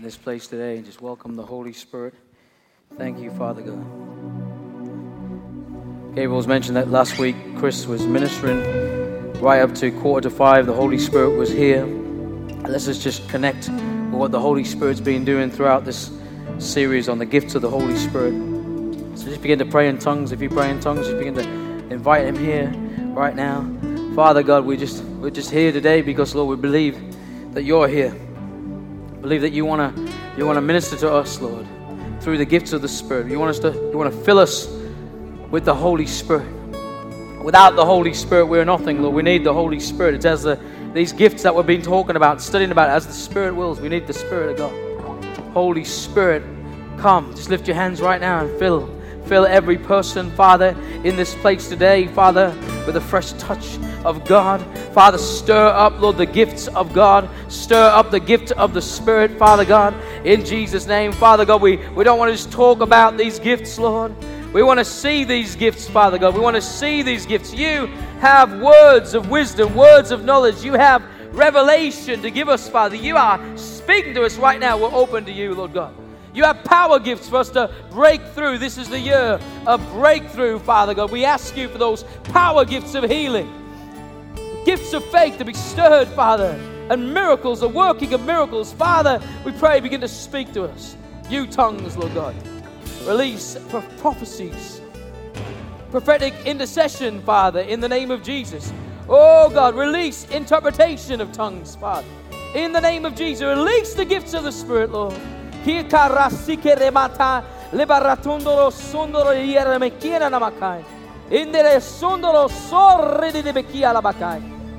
in this place today and just welcome the Holy Spirit. Thank you, Father God. Gabriel's mentioned that last week Chris was ministering right up to quarter to five. The Holy Spirit was here. Let's just connect with what the Holy Spirit's been doing throughout this series on the gifts of the Holy Spirit. So just begin to pray in tongues. If you pray in tongues, just begin to invite Him here right now. Father God, we just we're just here today because Lord, we believe that you're here. Believe that you wanna you wanna minister to us, Lord, through the gifts of the Spirit. You want us to you want to fill us with the Holy Spirit. Without the Holy Spirit, we're nothing, Lord. We need the Holy Spirit. It's as the, these gifts that we've been talking about, studying about, as the Spirit wills. We need the Spirit of God. Holy Spirit, come. Just lift your hands right now and fill Fill every person, Father, in this place today, Father, with a fresh touch of God. Father, stir up, Lord, the gifts of God. Stir up the gift of the Spirit, Father God, in Jesus' name. Father God, we, we don't want to just talk about these gifts, Lord. We want to see these gifts, Father God. We want to see these gifts. You have words of wisdom, words of knowledge. You have revelation to give us, Father. You are speaking to us right now. We're open to you, Lord God. You have power gifts for us to break through. This is the year of breakthrough, Father God. We ask you for those power gifts of healing, gifts of faith to be stirred, Father, and miracles, the working of miracles. Father, we pray, begin to speak to us. You tongues, Lord God. Release prophecies, prophetic intercession, Father, in the name of Jesus. Oh God, release interpretation of tongues, Father. In the name of Jesus, release the gifts of the Spirit, Lord. Remata.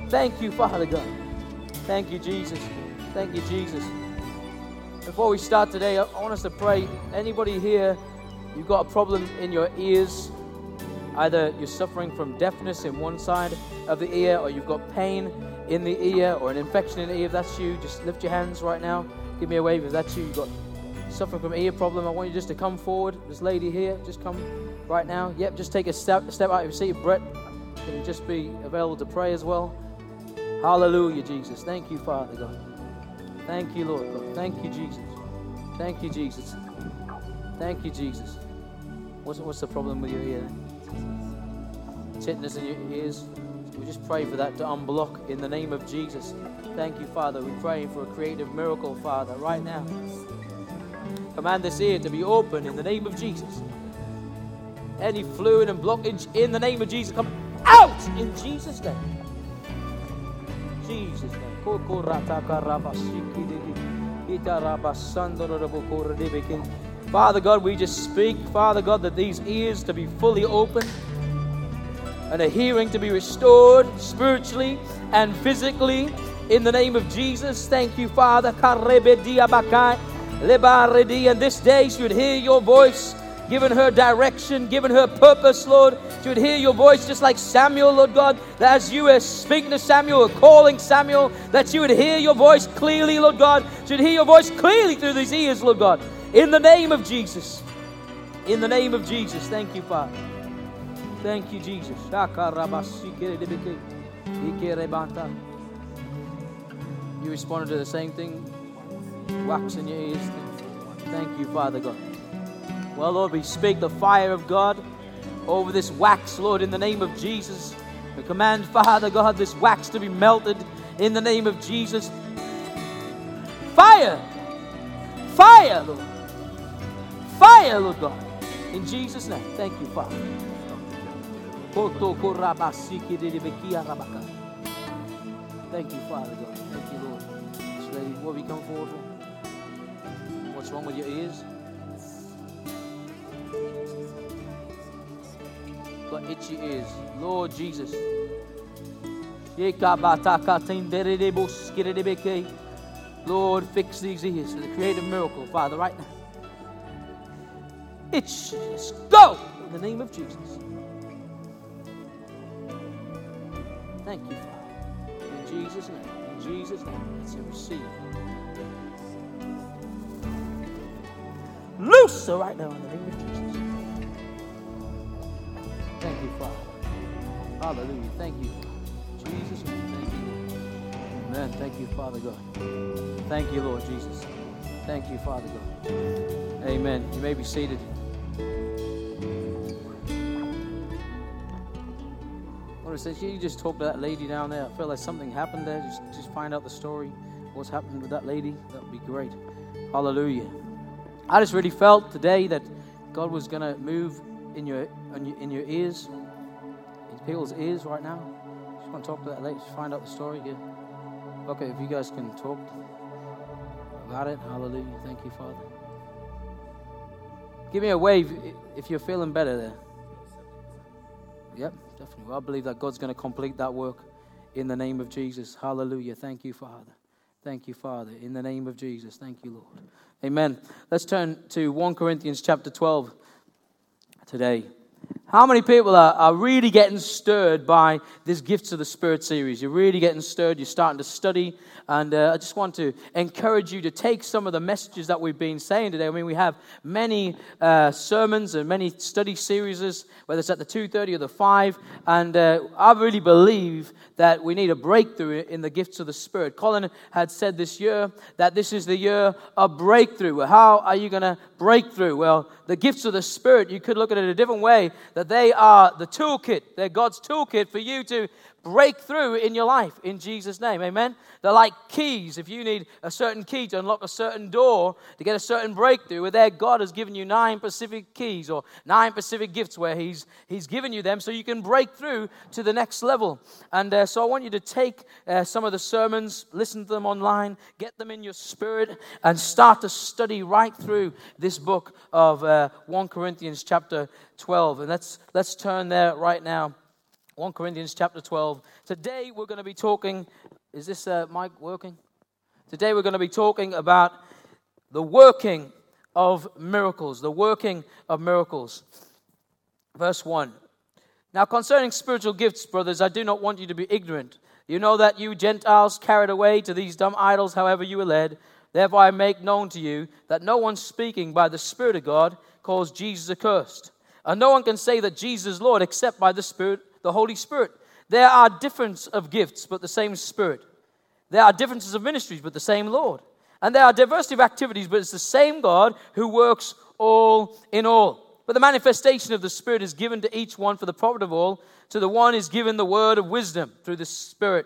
Thank you, Father God. Thank you, Jesus. Thank you, Jesus. Before we start today, I want us to pray. Anybody here, you've got a problem in your ears? Either you're suffering from deafness in one side of the ear, or you've got pain in the ear, or an infection in the ear. If that's you, just lift your hands right now. Give me a wave if that's you. You've got suffering from ear problem, I want you just to come forward. This lady here, just come right now. Yep, just take a step, step out of your seat. Brett, can you just be available to pray as well? Hallelujah, Jesus. Thank you, Father God. Thank you, Lord God. Thank you, Jesus. Thank you, Jesus. Thank you, Jesus. What's, what's the problem with your ear? Tinnitus in your ears. We just pray for that to unblock in the name of Jesus. Thank you, Father. We're praying for a creative miracle, Father, right now. Command this ear to be open in the name of Jesus. Any fluid and blockage in the name of Jesus, come out in Jesus' name. Jesus' name. Father God, we just speak, Father God, that these ears to be fully open and a hearing to be restored spiritually and physically in the name of Jesus. Thank you, Father. And this day she would hear your voice, giving her direction, giving her purpose, Lord. She would hear your voice just like Samuel, Lord God, that as you were speaking to Samuel calling Samuel, that you would hear your voice clearly, Lord God. She would hear your voice clearly through these ears, Lord God. In the name of Jesus. In the name of Jesus. Thank you, Father. Thank you, Jesus. You responded to the same thing wax in your ears. Thank you, Father God. Well, Lord, we speak the fire of God over this wax, Lord, in the name of Jesus. We command, Father God, this wax to be melted in the name of Jesus. Fire! Fire, Lord. Fire, Lord God. In Jesus' name. Thank you, Father. Thank you, Father God. Thank you, Lord. This lady, we come forward for? What's wrong with your ears? Got itchy ears. Lord Jesus. Lord, fix these ears for the creative miracle, Father, right now. Itch, go in the name of Jesus. Thank you, Father. In Jesus' name. In Jesus' name. A receive. Loose right now in the name of Jesus. Thank you, Father. Hallelujah. Thank you. Jesus'. Thank you. Amen. Thank you, Father God. Thank you, Lord Jesus. Thank you, Father God. Amen. You may be seated. What it says, you just talk to that lady down there. I feel like something happened there. Just, just find out the story. What's happened with that lady? That would be great. Hallelujah. I just really felt today that God was going to move in your, in your, ears, in people's ears right now. Just want to talk to that. Just find out the story. Yeah. Okay, if you guys can talk about it. Hallelujah. Thank you, Father. Give me a wave if you're feeling better there. Yep, definitely. Well, I believe that God's going to complete that work in the name of Jesus. Hallelujah. Thank you, Father. Thank you, Father. In the name of Jesus. Thank you, Lord. Amen. Let's turn to 1 Corinthians chapter 12 today. How many people are, are really getting stirred by this Gifts of the Spirit series? You're really getting stirred. You're starting to study and uh, I just want to encourage you to take some of the messages that we've been saying today. I mean, we have many uh, sermons and many study series, whether it's at the 2.30 or the 5. And uh, I really believe that we need a breakthrough in the gifts of the Spirit. Colin had said this year that this is the year of breakthrough. How are you going to break through? Well, the gifts of the Spirit, you could look at it a different way, that they are the toolkit. They're God's toolkit for you to breakthrough in your life in Jesus' name. Amen. They're like keys. If you need a certain key to unlock a certain door to get a certain breakthrough, where there God has given you nine specific keys or nine specific gifts where He's He's given you them so you can break through to the next level. And uh, so I want you to take uh, some of the sermons, listen to them online, get them in your spirit, and start to study right through this book of uh, 1 Corinthians chapter 12. And let's let's turn there right now. 1 Corinthians chapter 12. Today we're going to be talking. Is this uh, mic working? Today we're going to be talking about the working of miracles. The working of miracles. Verse 1. Now, concerning spiritual gifts, brothers, I do not want you to be ignorant. You know that you Gentiles carried away to these dumb idols, however you were led. Therefore, I make known to you that no one speaking by the Spirit of God calls Jesus accursed. And no one can say that Jesus is Lord except by the Spirit the Holy Spirit. There are differences of gifts, but the same Spirit. There are differences of ministries, but the same Lord. And there are diversity of activities, but it's the same God who works all in all. But the manifestation of the Spirit is given to each one for the profit of all. To the one is given the word of wisdom through the Spirit.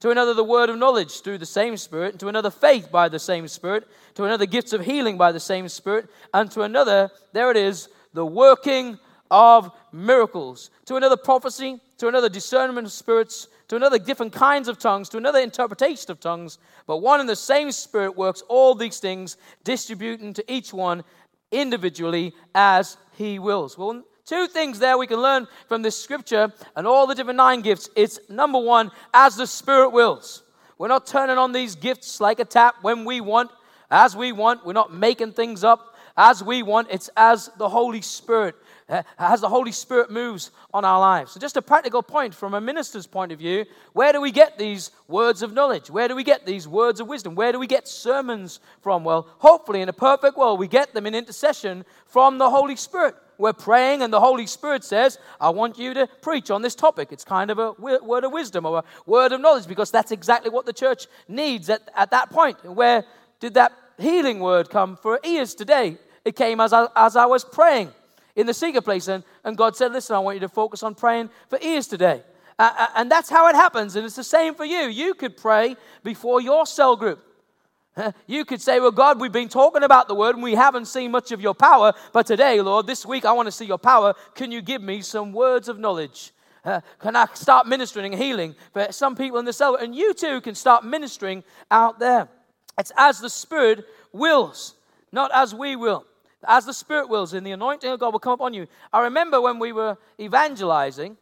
To another, the word of knowledge through the same Spirit. And to another, faith by the same Spirit. To another, gifts of healing by the same Spirit. And to another, there it is, the working of miracles, to another prophecy, to another discernment of spirits, to another different kinds of tongues, to another interpretation of tongues. But one and the same Spirit works all these things, distributing to each one individually as he wills. Well, two things there we can learn from this scripture and all the different nine gifts. It's number one, as the Spirit wills. We're not turning on these gifts like a tap when we want, as we want. We're not making things up as we want. It's as the Holy Spirit Uh, as the Holy Spirit moves on our lives. So, just a practical point from a minister's point of view where do we get these words of knowledge? Where do we get these words of wisdom? Where do we get sermons from? Well, hopefully, in a perfect world, we get them in intercession from the Holy Spirit. We're praying, and the Holy Spirit says, I want you to preach on this topic. It's kind of a word of wisdom or a word of knowledge because that's exactly what the church needs at, at that point. Where did that healing word come for ears today? It came as I, as I was praying in the secret place. And, and God said, Listen, I want you to focus on praying for ears today. Uh, and that's how it happens. And it's the same for you. You could pray before your cell group. You could say, Well, God, we've been talking about the word and we haven't seen much of your power. But today, Lord, this week I want to see your power. Can you give me some words of knowledge? Uh, can I start ministering and healing for some people in the cell? And you too can start ministering out there. It's as the Spirit wills, not as we will as the Spirit wills, and the anointing of God will come upon you. I remember when we were evangelizing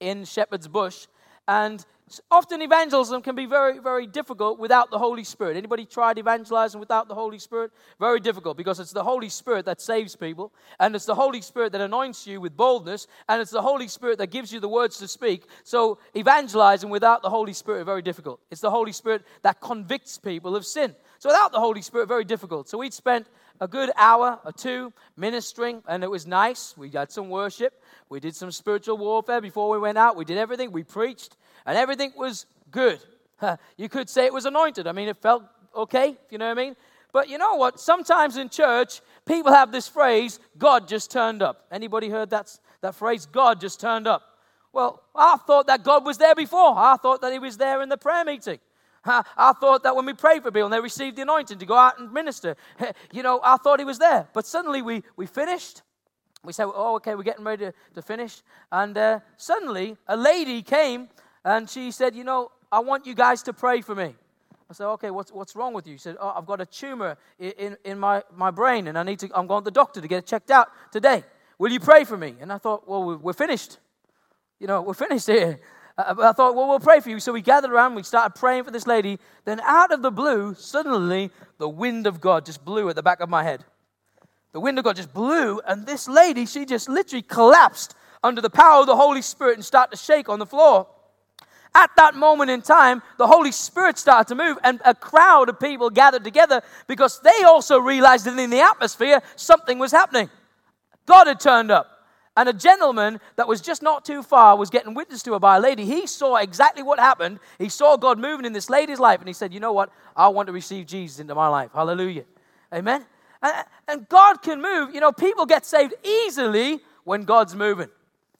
in Shepherd's Bush, and often evangelism can be very, very difficult without the Holy Spirit. Anybody tried evangelizing without the Holy Spirit? Very difficult because it's the Holy Spirit that saves people, and it's the Holy Spirit that anoints you with boldness, and it's the Holy Spirit that gives you the words to speak. So evangelizing without the Holy Spirit is very difficult. It's the Holy Spirit that convicts people of sin. So without the Holy Spirit, very difficult. So we'd spent a good hour or two ministering, and it was nice. We had some worship. We did some spiritual warfare before we went out. We did everything. We preached, and everything was good. You could say it was anointed. I mean, it felt okay, you know what I mean? But you know what? Sometimes in church, people have this phrase, God just turned up. Anybody heard that, that phrase, God just turned up? Well, I thought that God was there before. I thought that He was there in the prayer meeting. I thought that when we prayed for people and they received the anointing to go out and minister, you know, I thought He was there. But suddenly we, we finished. We said, oh, okay, we're getting ready to, to finish. And uh, suddenly a lady came and she said, you know, I want you guys to pray for me. I said, okay, what's, what's wrong with you? She said, oh, I've got a tumor in, in, in my, my brain and I need to, I'm going to the doctor to get it checked out today. Will you pray for me? And I thought, well, we're finished. You know, we're finished here. I thought, well, we'll pray for you. So we gathered around, we started praying for this lady. Then out of the blue, suddenly the wind of God just blew at the back of my head. The wind of God just blew, and this lady, she just literally collapsed under the power of the Holy Spirit and started to shake on the floor. At that moment in time, the Holy Spirit started to move, and a crowd of people gathered together because they also realized that in the atmosphere something was happening. God had turned up. And a gentleman that was just not too far was getting witnessed to her by a lady. He saw exactly what happened. He saw God moving in this lady's life, and he said, You know what? I want to receive Jesus into my life. Hallelujah. Amen. And God can move. You know, people get saved easily when God's moving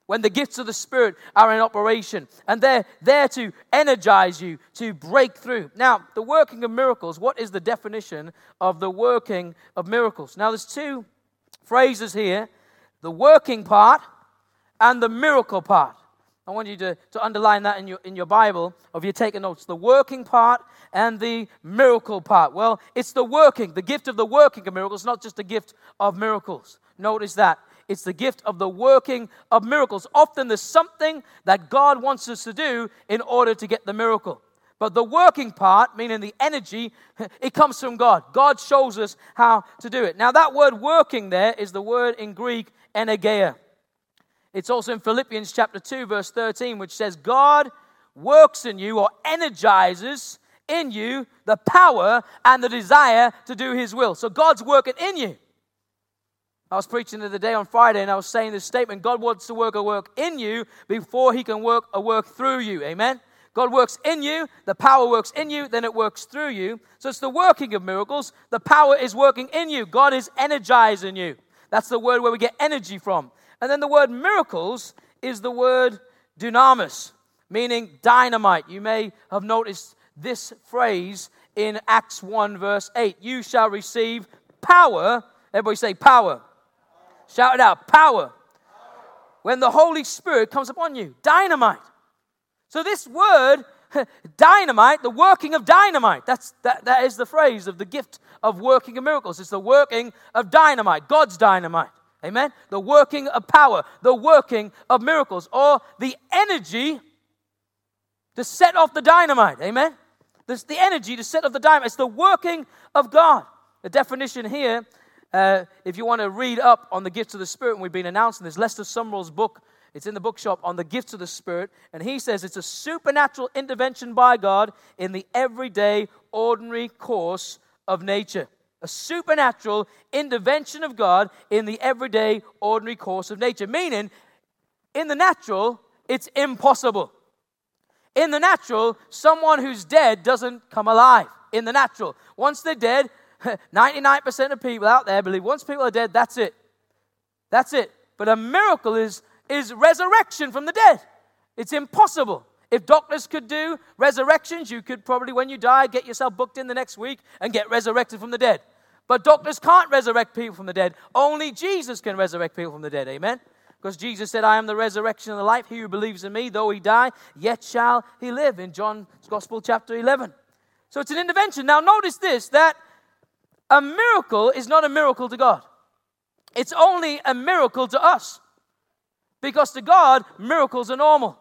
when the gifts of the Spirit are in operation and they're there to energize you, to break through. Now, the working of miracles, what is the definition of the working of miracles? Now, there's two phrases here the working part and the miracle part. I want you to, to underline that in your, in your Bible, or if you're taking notes. The working part and the miracle part. Well, it's the working, the gift of the working of miracles, not just the gift of miracles. Notice that. It's the gift of the working of miracles. Often there's something that God wants us to do in order to get the miracle. But the working part, meaning the energy, it comes from God. God shows us how to do it. Now, that word working there is the word in Greek, energeia. It's also in Philippians chapter 2, verse 13, which says, God works in you or energizes in you the power and the desire to do his will. So God's working in you. I was preaching the other day on Friday and I was saying this statement God wants to work a work in you before he can work a work through you. Amen? God works in you, the power works in you, then it works through you. So it's the working of miracles. The power is working in you. God is energizing you. That's the word where we get energy from. And then the word miracles is the word dunamis, meaning dynamite. You may have noticed this phrase in Acts 1, verse 8. You shall receive power. Everybody say power Shout it out power. When the Holy Spirit comes upon you, dynamite. So, this word, dynamite, the working of dynamite, that's, that, that is the phrase of the gift of working of miracles. It's the working of dynamite, God's dynamite. Amen? The working of power, the working of miracles, or the energy to set off the dynamite. Amen? There's the energy to set off the dynamite. It's the working of God. The definition here uh, if you want to read up on the gifts of the Spirit, and we've been announcing this, Lester Sumrall's book, it's in the bookshop on the gifts of the Spirit, and he says it's a supernatural intervention by God in the everyday, ordinary course of nature. A supernatural intervention of God in the everyday, ordinary course of nature. Meaning, in the natural, it's impossible. In the natural, someone who's dead doesn't come alive. In the natural, once they're dead, 99% of people out there believe once people are dead, that's it. That's it. But a miracle is, is resurrection from the dead. It's impossible. If doctors could do resurrections, you could probably, when you die, get yourself booked in the next week and get resurrected from the dead. But doctors can't resurrect people from the dead. Only Jesus can resurrect people from the dead. Amen? Because Jesus said, I am the resurrection and the life. He who believes in me, though he die, yet shall he live. In John's Gospel, chapter 11. So it's an intervention. Now, notice this that a miracle is not a miracle to God. It's only a miracle to us. Because to God, miracles are normal.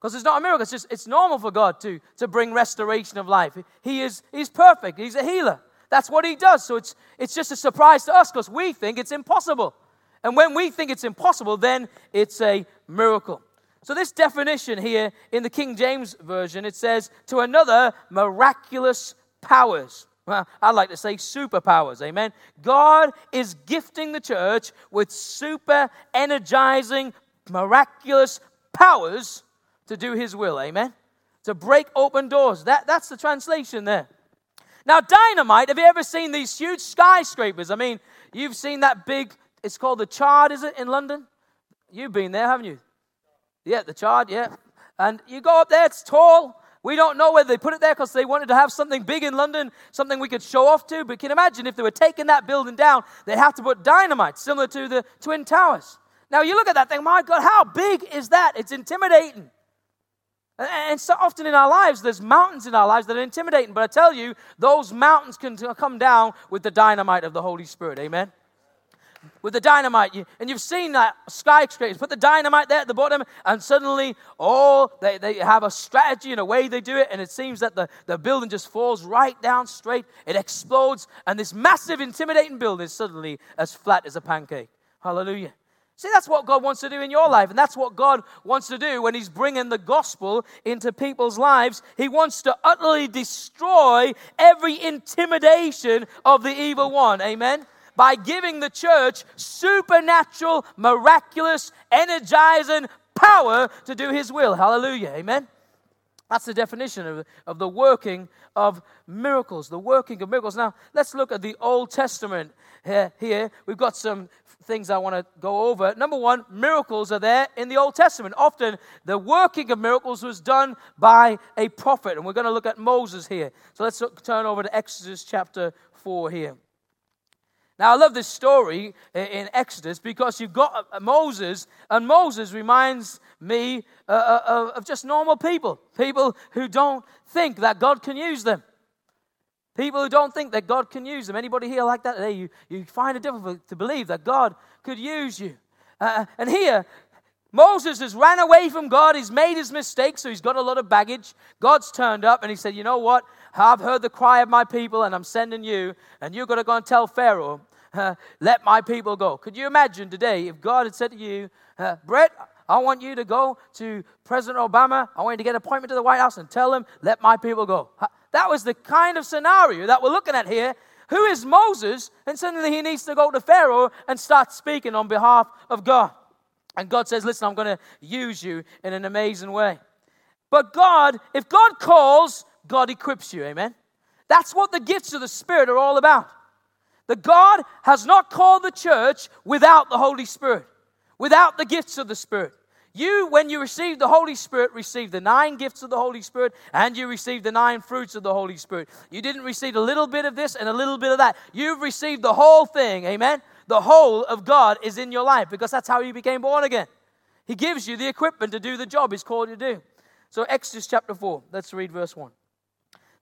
Because it's not a miracle, it's just it's normal for God to, to bring restoration of life. He is he's perfect, he's a healer. That's what he does. So it's it's just a surprise to us because we think it's impossible. And when we think it's impossible, then it's a miracle. So this definition here in the King James Version, it says, to another miraculous powers. Well, I'd like to say superpowers, amen. God is gifting the church with super energizing, miraculous powers to do his will, amen. To break open doors. That, that's the translation there. Now, dynamite, have you ever seen these huge skyscrapers? I mean, you've seen that big, it's called the Shard, is it, in London? You've been there, haven't you? Yeah, the Shard, yeah. And you go up there, it's tall. We don't know whether they put it there because they wanted to have something big in London, something we could show off to. But can imagine if they were taking that building down, they'd have to put dynamite, similar to the Twin Towers. Now you look at that thing, my God, how big is that? It's intimidating. And so often in our lives, there's mountains in our lives that are intimidating. But I tell you, those mountains can come down with the dynamite of the Holy Spirit. Amen with the dynamite. And you've seen that skyscrapers put the dynamite there at the bottom, and suddenly, oh, they, they have a strategy and a way they do it, and it seems that the, the building just falls right down straight. It explodes, and this massive, intimidating building is suddenly as flat as a pancake. Hallelujah. See, that's what God wants to do in your life, and that's what God wants to do when He's bringing the gospel into people's lives. He wants to utterly destroy every intimidation of the evil one. Amen by giving the church supernatural, miraculous, energizing power to do His will. Hallelujah. Amen. That's the definition of, of the working of miracles, the working of miracles. Now, let's look at the Old Testament here. here. We've got some things I want to go over. Number one, miracles are there in the Old Testament. Often, the working of miracles was done by a prophet, and we're going to look at Moses here. So let's look, turn over to Exodus chapter 4 here. Now, I love this story in Exodus because you've got uh, Moses, and Moses reminds me uh, uh, of just normal people, people who don't think that God can use them. People who don't think that God can use them. Anybody here like that today? You, you find it difficult to believe that God could use you. Uh, and here, Moses has ran away from God. He's made his mistake, so he's got a lot of baggage. God's turned up and he said, You know what? I've heard the cry of my people and I'm sending you, and you're going to go and tell Pharaoh uh, let my people go. Could you imagine today if God had said to you, uh, Brett, I want you to go to President Obama. I want you to get an appointment to the White House and tell him, let my people go. That was the kind of scenario that we're looking at here. Who is Moses? And suddenly he needs to go to Pharaoh and start speaking on behalf of God. And God says, Listen, I'm going to use you in an amazing way. But God, if God calls, God equips you. Amen. That's what the gifts of the Spirit are all about that God has not called the church without the Holy Spirit, without the gifts of the Spirit. You, when you receive the Holy Spirit, receive the nine gifts of the Holy Spirit and you receive the nine fruits of the Holy Spirit. You didn't receive a little bit of this and a little bit of that. You've received the whole thing. Amen? The whole of God is in your life because that's how you became born again. He gives you the equipment to do the job He's called you to do. So, Exodus chapter 4, let's read verse 1.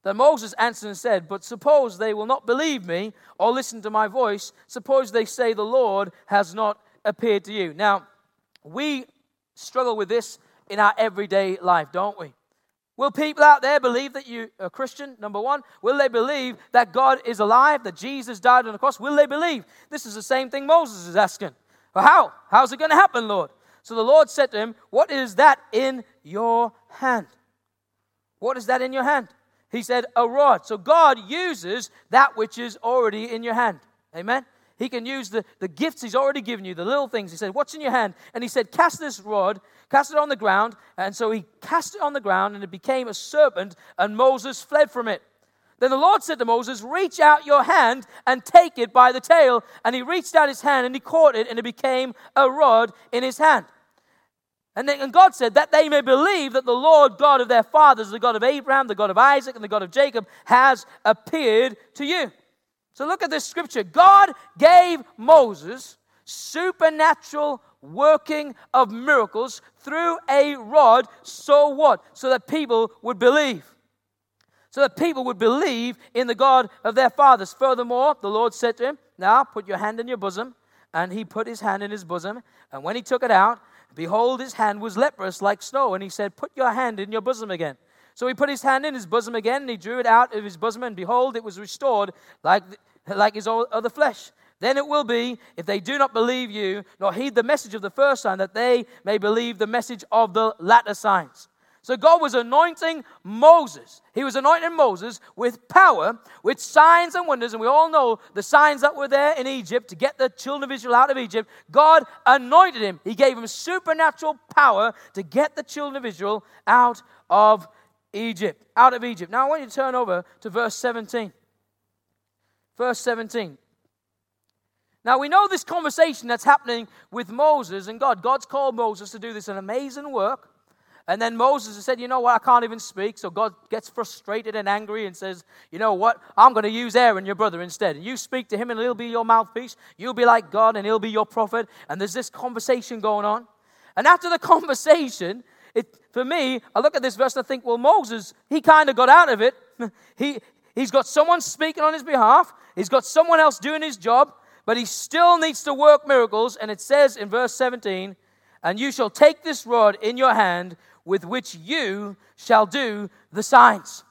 Then Moses answered and said, But suppose they will not believe me or listen to my voice. Suppose they say, The Lord has not appeared to you. Now, we struggle with this in our everyday life, don't we? Will people out there believe that you are Christian? Number one. Will they believe that God is alive, that Jesus died on the cross? Will they believe? This is the same thing Moses is asking. Well, how? How's it going to happen, Lord? So the Lord said to him, What is that in your hand? What is that in your hand? He said, a rod. So God uses that which is already in your hand. Amen? He can use the, the gifts He's already given you, the little things. He said, What's in your hand? And He said, Cast this rod, cast it on the ground. And so He cast it on the ground, and it became a serpent, and Moses fled from it. Then the Lord said to Moses, Reach out your hand and take it by the tail. And he reached out his hand and he caught it, and it became a rod in his hand. And, then, and God said, that they may believe that the Lord God of their fathers, the God of Abraham, the God of Isaac, and the God of Jacob, has appeared to you. So look at this scripture. God gave Moses supernatural working of miracles through a rod. So what? So that people would believe. So that people would believe in the God of their fathers. Furthermore, the Lord said to him, Now put your hand in your bosom. And he put his hand in his bosom. And when he took it out, Behold, his hand was leprous like snow. And he said, Put your hand in your bosom again. So he put his hand in his bosom again, and he drew it out of his bosom, and behold, it was restored like, like his other flesh. Then it will be, if they do not believe you, nor heed the message of the first sign, that they may believe the message of the latter signs. So God was anointing Moses. He was anointing Moses with power, with signs and wonders. And we all know the signs that were there in Egypt to get the children of Israel out of Egypt. God anointed him. He gave him supernatural power to get the children of Israel out of Egypt. Out of Egypt. Now I want you to turn over to verse 17. Verse 17. Now we know this conversation that's happening with Moses and God. God's called Moses to do this an amazing work. And then Moses said, You know what? I can't even speak. So God gets frustrated and angry and says, You know what? I'm going to use Aaron, your brother, instead. And you speak to him, and he'll be your mouthpiece. You'll be like God, and he'll be your prophet. And there's this conversation going on. And after the conversation, it, for me, I look at this verse and I think, Well, Moses, he kind of got out of it. he, he's got someone speaking on his behalf, he's got someone else doing his job but he still needs to work miracles. And it says in verse 17, And you shall take this rod in your hand with which you shall do the signs.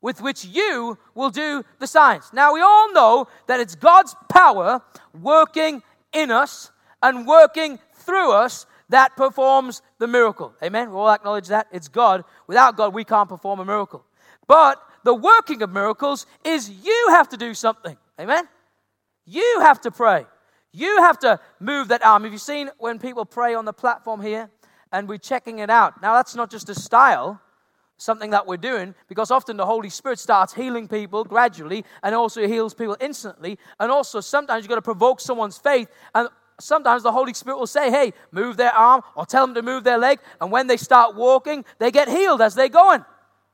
With which you will do the signs. Now, we all know that it's God's power working in us and working through us that performs the miracle. Amen? We all acknowledge that. It's God. Without God, we can't perform a miracle. But the working of miracles is you have to do something. Amen? You have to pray. You have to move that arm. Have you seen when people pray on the platform here and we're checking it out? Now, that's not just a style, something that we're doing, because often the Holy Spirit starts healing people gradually and also heals people instantly. And also, sometimes you've got to provoke someone's faith. And sometimes the Holy Spirit will say, hey, move their arm or tell them to move their leg. And when they start walking, they get healed as they're going.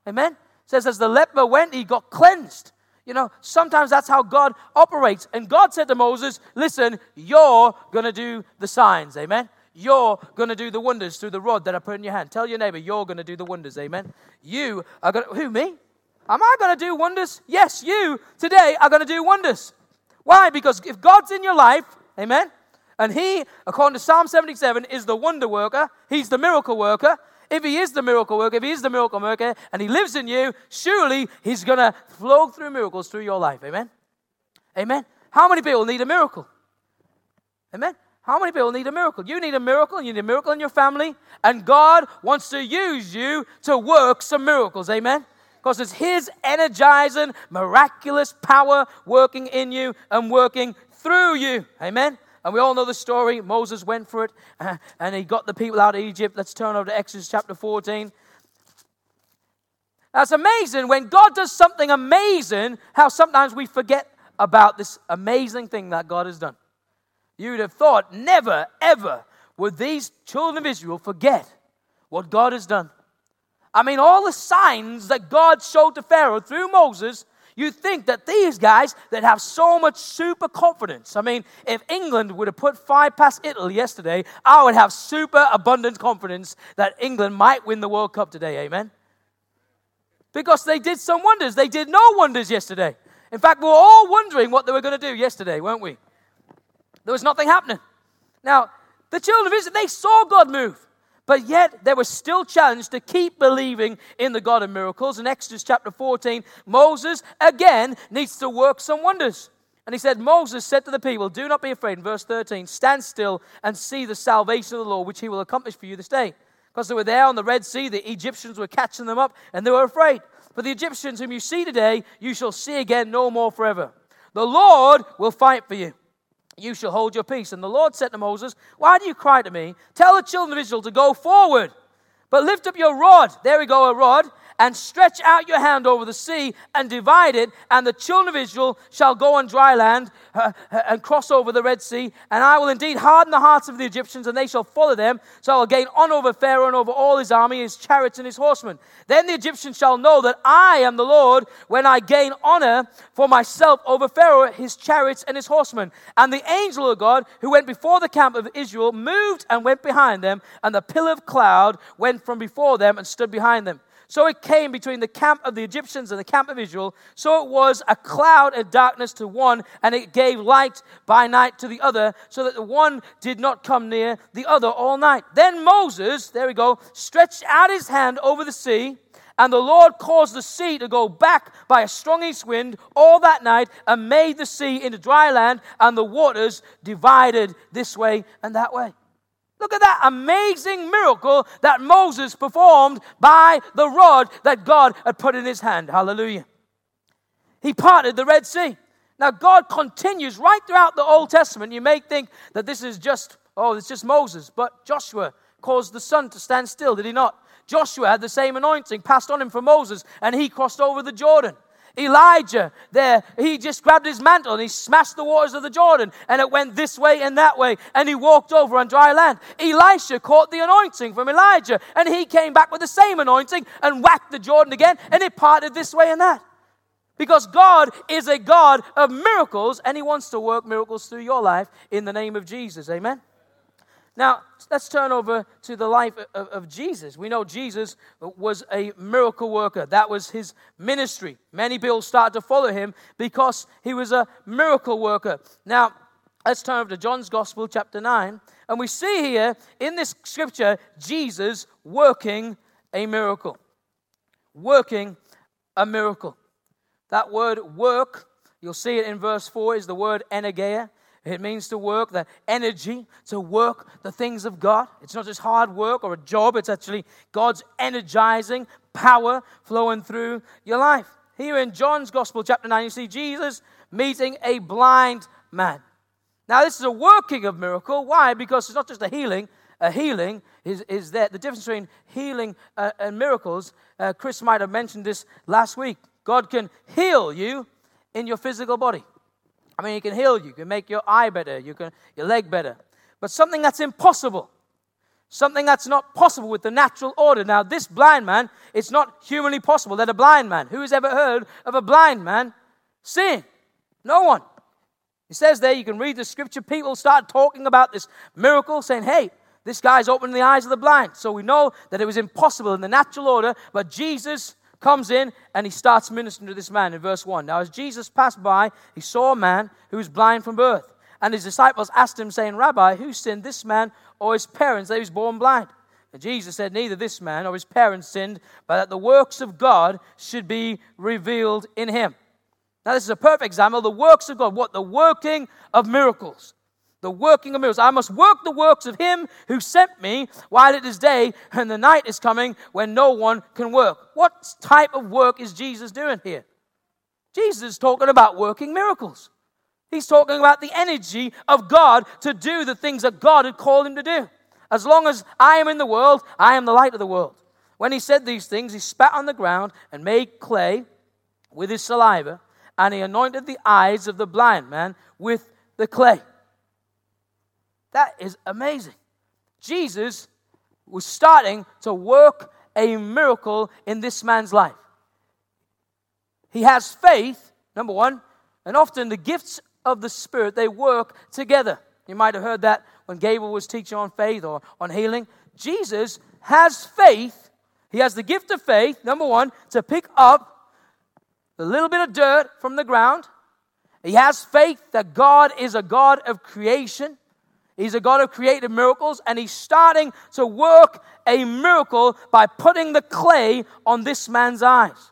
Amen? It says, as the leper went, he got cleansed. You know, sometimes that's how God operates. And God said to Moses, Listen, you're going to do the signs. Amen. You're going to do the wonders through the rod that I put in your hand. Tell your neighbor, you're going to do the wonders. Amen. You are going to, who, me? Am I going to do wonders? Yes, you today are going to do wonders. Why? Because if God's in your life, amen, and He, according to Psalm 77, is the wonder worker, He's the miracle worker, if he is the miracle worker, if he is the miracle worker and he lives in you, surely he's going to flow through miracles through your life. Amen? Amen? How many people need a miracle? Amen? How many people need a miracle? You need a miracle, you need a miracle in your family, and God wants to use you to work some miracles. Amen? Because it's His energizing, miraculous power working in you and working through you. Amen? And we all know the story. Moses went for it and he got the people out of Egypt. Let's turn over to Exodus chapter 14. That's amazing when God does something amazing, how sometimes we forget about this amazing thing that God has done. You'd have thought never, ever would these children of Israel forget what God has done. I mean, all the signs that God showed to Pharaoh through Moses you think that these guys that have so much super confidence. I mean, if England would have put five past Italy yesterday, I would have super abundant confidence that England might win the World Cup today. Amen. Because they did some wonders. They did no wonders yesterday. In fact, we were all wondering what they were going to do yesterday, weren't we? There was nothing happening. Now, the children of Israel, they saw God move. But yet they were still challenged to keep believing in the God of miracles. In Exodus chapter 14, Moses again needs to work some wonders. And he said, Moses said to the people, Do not be afraid. In verse 13, stand still and see the salvation of the Lord, which he will accomplish for you this day. Because they were there on the Red Sea, the Egyptians were catching them up, and they were afraid. For the Egyptians whom you see today, you shall see again no more forever. The Lord will fight for you you shall hold your peace. And the Lord said to Moses, Why do you cry to me? Tell the children of Israel to go forward, but lift up your rod. There we go, a rod and stretch out your hand over the sea and divide it, and the children of Israel shall go on dry land uh, uh, and cross over the Red Sea. And I will indeed harden the hearts of the Egyptians, and they shall follow them. So I will gain honor over Pharaoh and over all his army, his chariots, and his horsemen. Then the Egyptians shall know that I am the Lord when I gain honor for myself over Pharaoh, his chariots, and his horsemen. And the angel of God, who went before the camp of Israel, moved and went behind them, and the pillar of cloud went from before them and stood behind them. So it came between the camp of the Egyptians and the camp of Israel. So it was a cloud and darkness to one, and it gave light by night to the other, so that the one did not come near the other all night. Then Moses, there we go, stretched out his hand over the sea. And the Lord caused the sea to go back by a strong east wind all that night and made the sea into dry land, and the waters divided this way and that way. Look at that amazing miracle that Moses performed by the rod that God had put in his hand. Hallelujah. He parted the Red Sea. Now, God continues right throughout the Old Testament. You may think that this is just, oh, it's just Moses, but Joshua caused the sun to stand still, did he not? Joshua had the same anointing passed on him from Moses, and he crossed over the Jordan. Elijah, there, he just grabbed his mantle and he smashed the waters of the Jordan and it went this way and that way and he walked over on dry land. Elisha caught the anointing from Elijah and he came back with the same anointing and whacked the Jordan again and it parted this way and that. Because God is a God of miracles and he wants to work miracles through your life in the name of Jesus. Amen. Now, let's turn over to the life of, of, Jesus. We know Jesus was a miracle worker, that was his ministry. Many people started to follow him because he was a miracle worker. Now, let's turn over to John's Gospel, chapter 9, and we see here in this scripture Jesus working a miracle. Working a miracle. That word work, you'll see it in verse 4, is the word energeia. It means to work, the energy to work the things of God. It's not just hard work or a job, it's actually God's energizing power flowing through your life. Here in John's Gospel, chapter 9, you see Jesus meeting a blind man. Now, this is a working of miracle. Why? Because it's not just a healing. A healing is, is that the difference between healing uh, and miracles. Uh, Chris might have mentioned this last week. God can heal you in your physical body. I mean, He can heal you, can make your eye better, you can your leg better. But something that's impossible, something that's not possible with the natural order. Now, this blind man, it's not humanly possible that a blind man, who has ever heard of a blind man seeing? No one. He says there, you can read the scripture, people start talking about this miracle, saying, hey, this guy's opening the eyes of the blind. So we know that it was impossible in the natural order, but Jesus comes in and he starts ministering to this man in verse 1. Now, as Jesus passed by, he saw a man who was blind from birth. And his disciples asked him, saying, Rabbi, who sinned, this man or his parents, that he was born blind? And Jesus said, Neither this man or his parents sinned, but that the works of God should be revealed in him. Now, this is a perfect example the works of God. What? The working of miracles the working of miracles. I must work the works of him who sent me while it is day, and the night is coming when no one can work. What type of work is Jesus doing here? Jesus is talking about working miracles. He's talking about the energy of God to do the things that God had called him to do. As long as I am in the world, I am the light of the world. When he said these things, he spat on the ground and made clay with his saliva, and he anointed the eyes of the blind man with the clay. That is amazing. Jesus was starting to work a miracle in this man's life. He has faith, number one, and often the gifts of the Spirit, they work together. You might have heard that when Gabriel was teaching on faith or on healing. Jesus has faith. He has the gift of faith, number one, to pick up a little bit of dirt from the ground. He has faith that God is a God of creation. He's a God of creative miracles, and he's starting to work a miracle by putting the clay on this man's eyes.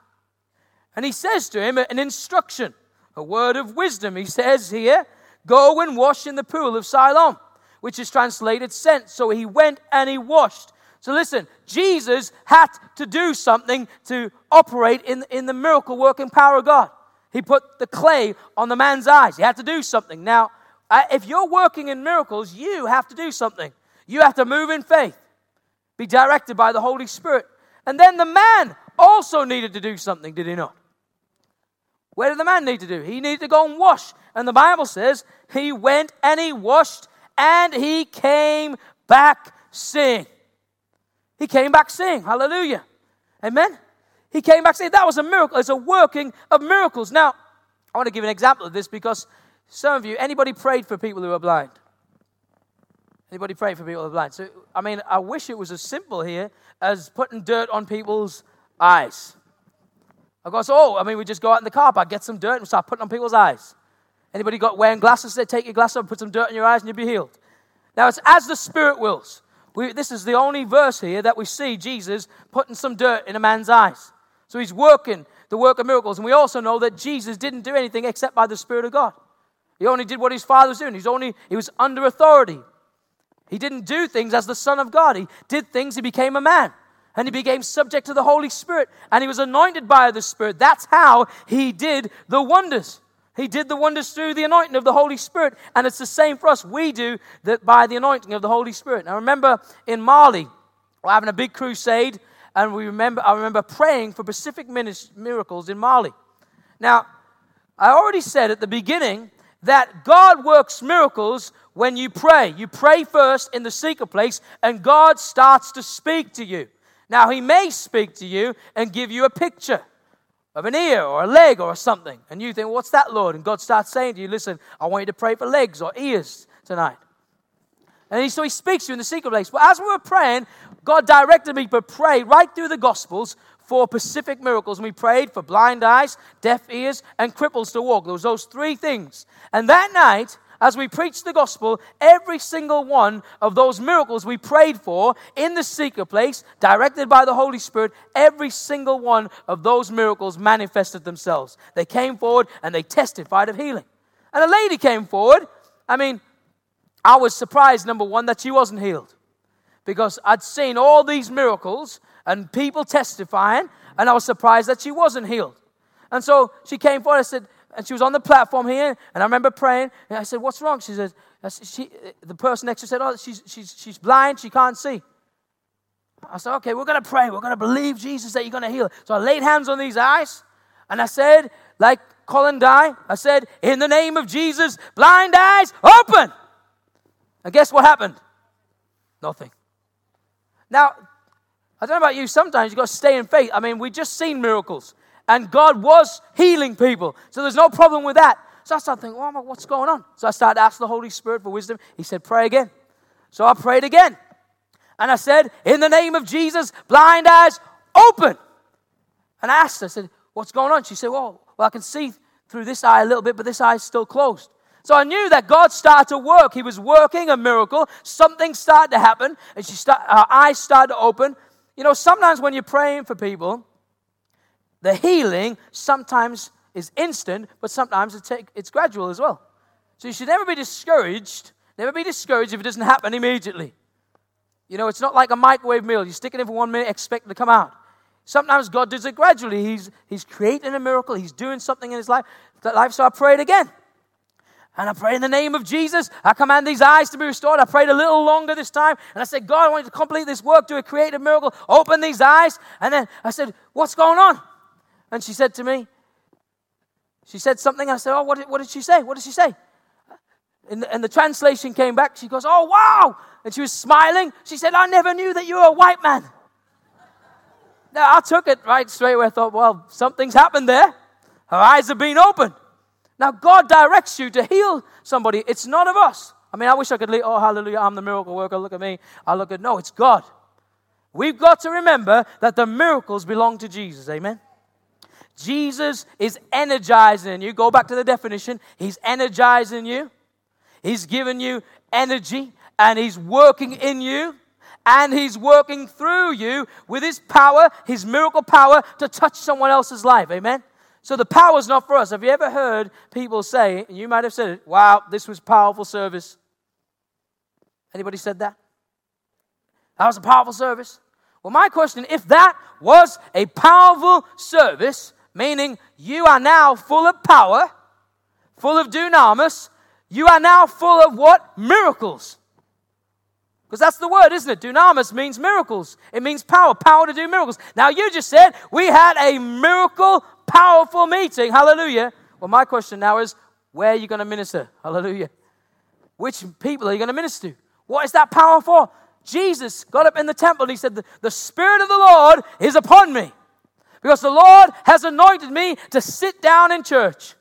And he says to him an instruction, a word of wisdom. He says here, Go and wash in the pool of Siloam, which is translated sent. So he went and he washed. So listen, Jesus had to do something to operate in, in the miracle working power of God. He put the clay on the man's eyes. He had to do something. Now, if you're working in miracles, you have to do something. You have to move in faith, be directed by the Holy Spirit. And then the man also needed to do something, did he not? Where did the man need to do? He needed to go and wash. And the Bible says he went and he washed and he came back seeing. He came back seeing. Hallelujah. Amen. He came back seeing. That was a miracle. It's a working of miracles. Now, I want to give an example of this because some of you, anybody prayed for people who are blind? Anybody prayed for people who are blind? So, I mean, I wish it was as simple here as putting dirt on people's eyes. I go, oh, I mean, we just go out in the car park, get some dirt, and start putting on people's eyes. Anybody got wearing glasses? They take your glasses off, put some dirt in your eyes, and you'll be healed. Now, it's as the Spirit wills. We, this is the only verse here that we see Jesus putting some dirt in a man's eyes. So he's working the work of miracles. And we also know that Jesus didn't do anything except by the Spirit of God. He only did what his father was doing. He's only, he was under authority. He didn't do things as the Son of God. He did things, he became a man. And he became subject to the Holy Spirit. And he was anointed by the Spirit. That's how he did the wonders. He did the wonders through the anointing of the Holy Spirit. And it's the same for us. We do that by the anointing of the Holy Spirit. Now remember in Mali, we're having a big crusade, and we remember I remember praying for Pacific miracles in Mali. Now, I already said at the beginning that God works miracles when you pray. You pray first in the secret place, and God starts to speak to you. Now, He may speak to you and give you a picture of an ear or a leg or something. And you think, What's that, Lord? And God starts saying to you, Listen, I want you to pray for legs or ears tonight. And he, so he speaks to you in the secret place. But as we were praying, God directed me to pray right through the Gospels for specific miracles. And we prayed for blind eyes, deaf ears, and cripples to walk. There was those three things. And that night, as we preached the gospel, every single one of those miracles we prayed for in the secret place, directed by the Holy Spirit, every single one of those miracles manifested themselves. They came forward and they testified of healing. And a lady came forward. I mean, I was surprised, number one, that she wasn't healed because I'd seen all these miracles and people testifying, and I was surprised that she wasn't healed. And so she came forward. I said, and she was on the platform here, and I remember praying. And I said, "What's wrong?" She said, she, "The person next to her said, oh, she's she's she's blind. She can't see." I said, "Okay, we're gonna pray. We're gonna believe Jesus that you're gonna heal." So I laid hands on these eyes, and I said, like Colin Dye, I said, "In the name of Jesus, blind eyes open." And guess what happened? Nothing. Now, I don't know about you, sometimes you've got to stay in faith. I mean, we've just seen miracles, and God was healing people. So there's no problem with that. So I started thinking, well, what's going on? So I started asking the Holy Spirit for wisdom. He said, pray again. So I prayed again. And I said, in the name of Jesus, blind eyes open. And I asked her, I said, what's going on? She said, well, well, I can see through this eye a little bit, but this eye is still closed. So I knew that God started to work. He was working a miracle. Something started to happen, and she start, her eyes started to open. You know, sometimes when you're praying for people, the healing sometimes is instant, but sometimes it take, it's gradual as well. So you should never be discouraged. Never be discouraged if it doesn't happen immediately. You know, it's not like a microwave meal. You stick it in for one minute, expect it to come out. Sometimes God does it gradually. He's, he's creating a miracle. He's doing something in his life. That life. So I prayed again. And I pray in the name of Jesus. I command these eyes to be restored. I prayed a little longer this time. And I said, God, I want you to complete this work, do a creative miracle, open these eyes. And then I said, What's going on? And she said to me, She said something. I said, Oh, what did, what did she say? What did she say? And the, and the translation came back. She goes, Oh, wow. And she was smiling. She said, I never knew that you were a white man. Now, I took it right straight away. I thought, Well, something's happened there. Her eyes have been opened. Now, God directs you to heal somebody. It's none of us. I mean, I wish I could leave, oh, hallelujah, I'm the miracle worker. Look at me. I look at, no, it's God. We've got to remember that the miracles belong to Jesus. Amen. Jesus is energizing you. Go back to the definition. He's energizing you. He's giving you energy and He's working in you and He's working through you with His power, His miracle power to touch someone else's life. Amen. So the power is not for us. Have you ever heard people say, and you might have said it, wow, this was powerful service? Anybody said that? That was a powerful service. Well, my question, if that was a powerful service, meaning you are now full of power, full of dunamis, you are now full of what? Miracles. Because that's the word, isn't it? Dunamis means miracles. It means power, power to do miracles. Now, you just said we had a miracle powerful meeting. Hallelujah. Well, my question now is where are you going to minister? Hallelujah. Which people are you going to minister to? What is that power for? Jesus got up in the temple and he said, The Spirit of the Lord is upon me because the Lord has anointed me to sit down in church.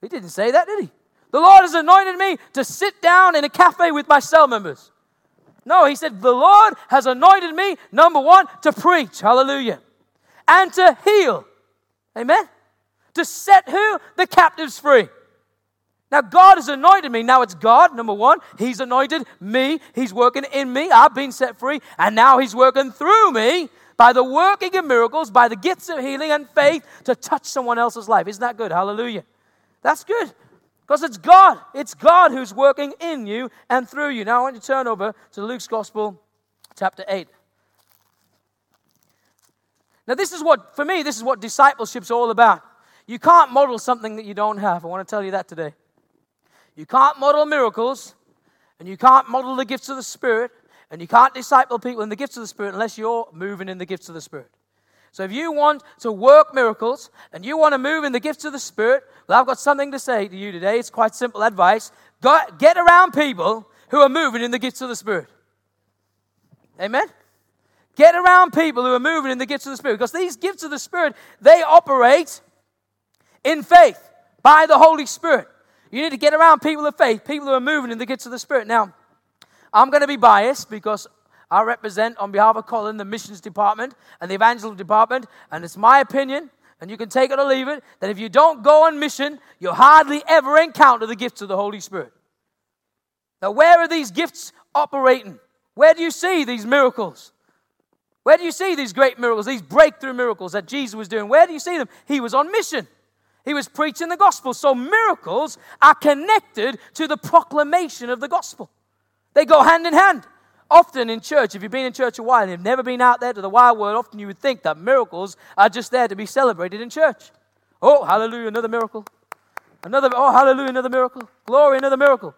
He didn't say that, did he? The Lord has anointed me to sit down in a cafe with my cell members. No, he said, The Lord has anointed me, number one, to preach. Hallelujah and to heal. Amen? To set who? The captives free. Now, God has anointed me. Now it's God, number one. He's anointed me. He's working in me. I've been set free. And now He's working through me by the working of miracles, by the gifts of healing and faith to touch someone else's life. Isn't that good? Hallelujah. That's good. Because it's God. It's God who's working in you and through you. Now I want you to turn over to Luke's Gospel, chapter 8. Now, this is what, for me, this is what discipleship's all about. You can't model something that you don't have. I want to tell you that today. You can't model miracles, and you can't model the gifts of the Spirit, and you can't disciple people in the gifts of the Spirit unless you're moving in the gifts of the Spirit. So if you want to work miracles and you want to move in the gifts of the Spirit, well, I've got something to say to you today. It's quite simple advice. Go, get around people who are moving in the gifts of the Spirit. Amen? Get around people who are moving in the gifts of the Spirit because these gifts of the Spirit, they operate in faith by the Holy Spirit. You need to get around people of faith, people who are moving in the gifts of the Spirit. Now, I'm going to be biased because I represent, on behalf of Colin, the missions department and the evangelism department, and it's my opinion, and you can take it or leave it, that if you don't go on mission, you'll hardly ever encounter the gifts of the Holy Spirit. Now, where are these gifts operating? Where do you see these miracles? Where do you see these great miracles, these breakthrough miracles that Jesus was doing? Where do you see them? He was on mission. He was preaching the gospel. So miracles are connected to the proclamation of the gospel. They go hand in hand. Often in church, if you've been in church a while and you've never been out there to the wild world, often you would think that miracles are just there to be celebrated in church. Oh, hallelujah, another miracle. Another, oh, hallelujah, another miracle. Glory, another miracle.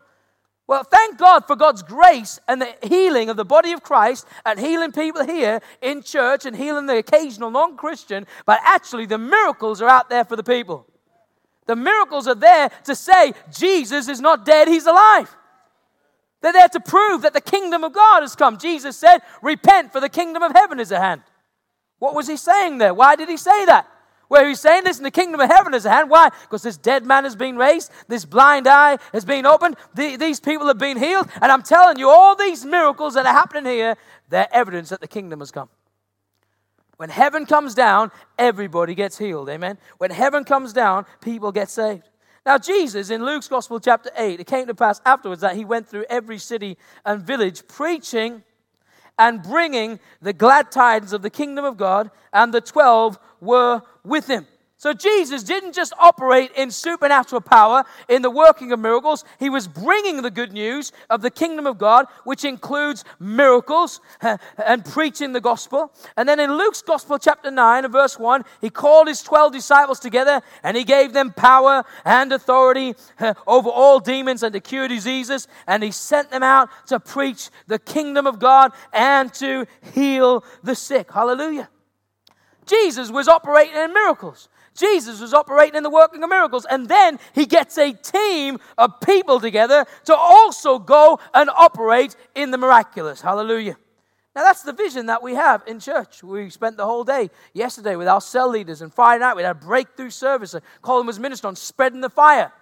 Well, thank God for God's grace and the healing of the body of Christ and healing people here in church and healing the occasional non Christian, but actually the miracles are out there for the people. The miracles are there to say Jesus is not dead, he's alive. They're there to prove that the kingdom of God has come. Jesus said, Repent, for the kingdom of heaven is at hand. What was he saying there? Why did he say that? Where he's saying, this, Listen, the kingdom of heaven is at hand. Why? Because this dead man has been raised, this blind eye has been opened, the, these people have been healed. And I'm telling you, all these miracles that are happening here, they're evidence that the kingdom has come. When heaven comes down, everybody gets healed. Amen. When heaven comes down, people get saved. Now, Jesus, in Luke's Gospel, chapter 8, it came to pass afterwards that he went through every city and village preaching and bringing the glad tidings of the kingdom of God, and the twelve were with him. So Jesus didn't just operate in supernatural power in the working of miracles. He was bringing the good news of the kingdom of God, which includes miracles and preaching the gospel. And then in Luke's gospel, chapter 9 and verse 1, he called his 12 disciples together and he gave them power and authority over all demons and to cure diseases. And he sent them out to preach the kingdom of God and to heal the sick. Hallelujah. Jesus was operating in miracles. Jesus was operating in the working of miracles. And then he gets a team of people together to also go and operate in the miraculous. Hallelujah. Now, that's the vision that we have in church. We spent the whole day yesterday with our cell leaders, and Friday night we had a breakthrough service. Colin was ministering on spreading the fire.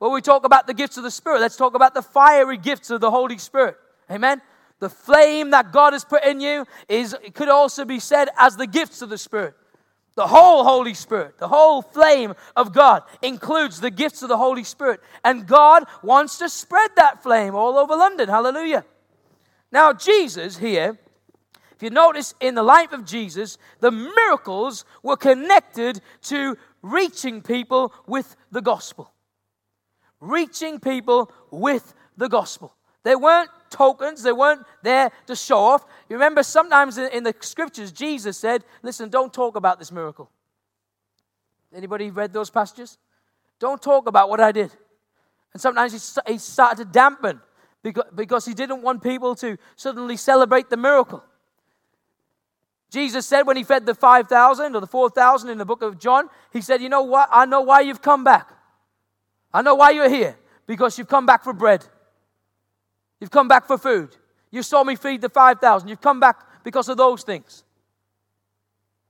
Well, we talk about the gifts of the Spirit. Let's talk about the fiery gifts of the Holy Spirit. Amen. The flame that God has put in you is, it could also be said as the gifts of the Spirit. The whole Holy Spirit, the whole flame of God includes the gifts of the Holy Spirit. And God wants to spread that flame all over London. Hallelujah. Now, Jesus here, if you notice in the life of Jesus, the miracles were connected to reaching people with the gospel. Reaching people with the gospel. They weren't tokens, they weren't there to show off. You remember sometimes in, the scriptures, Jesus said, Listen, don't talk about this miracle. Anybody read those passages? Don't talk about what I did. And sometimes he, started to dampen because, because he didn't want people to suddenly celebrate the miracle. Jesus said when he fed the 5,000 or the 4,000 in the book of John, he said, You know what? I know why you've come back. I know why you're here. Because you've come back for bread. You've come back for food. You saw me feed the 5,000. You've come back because of those things.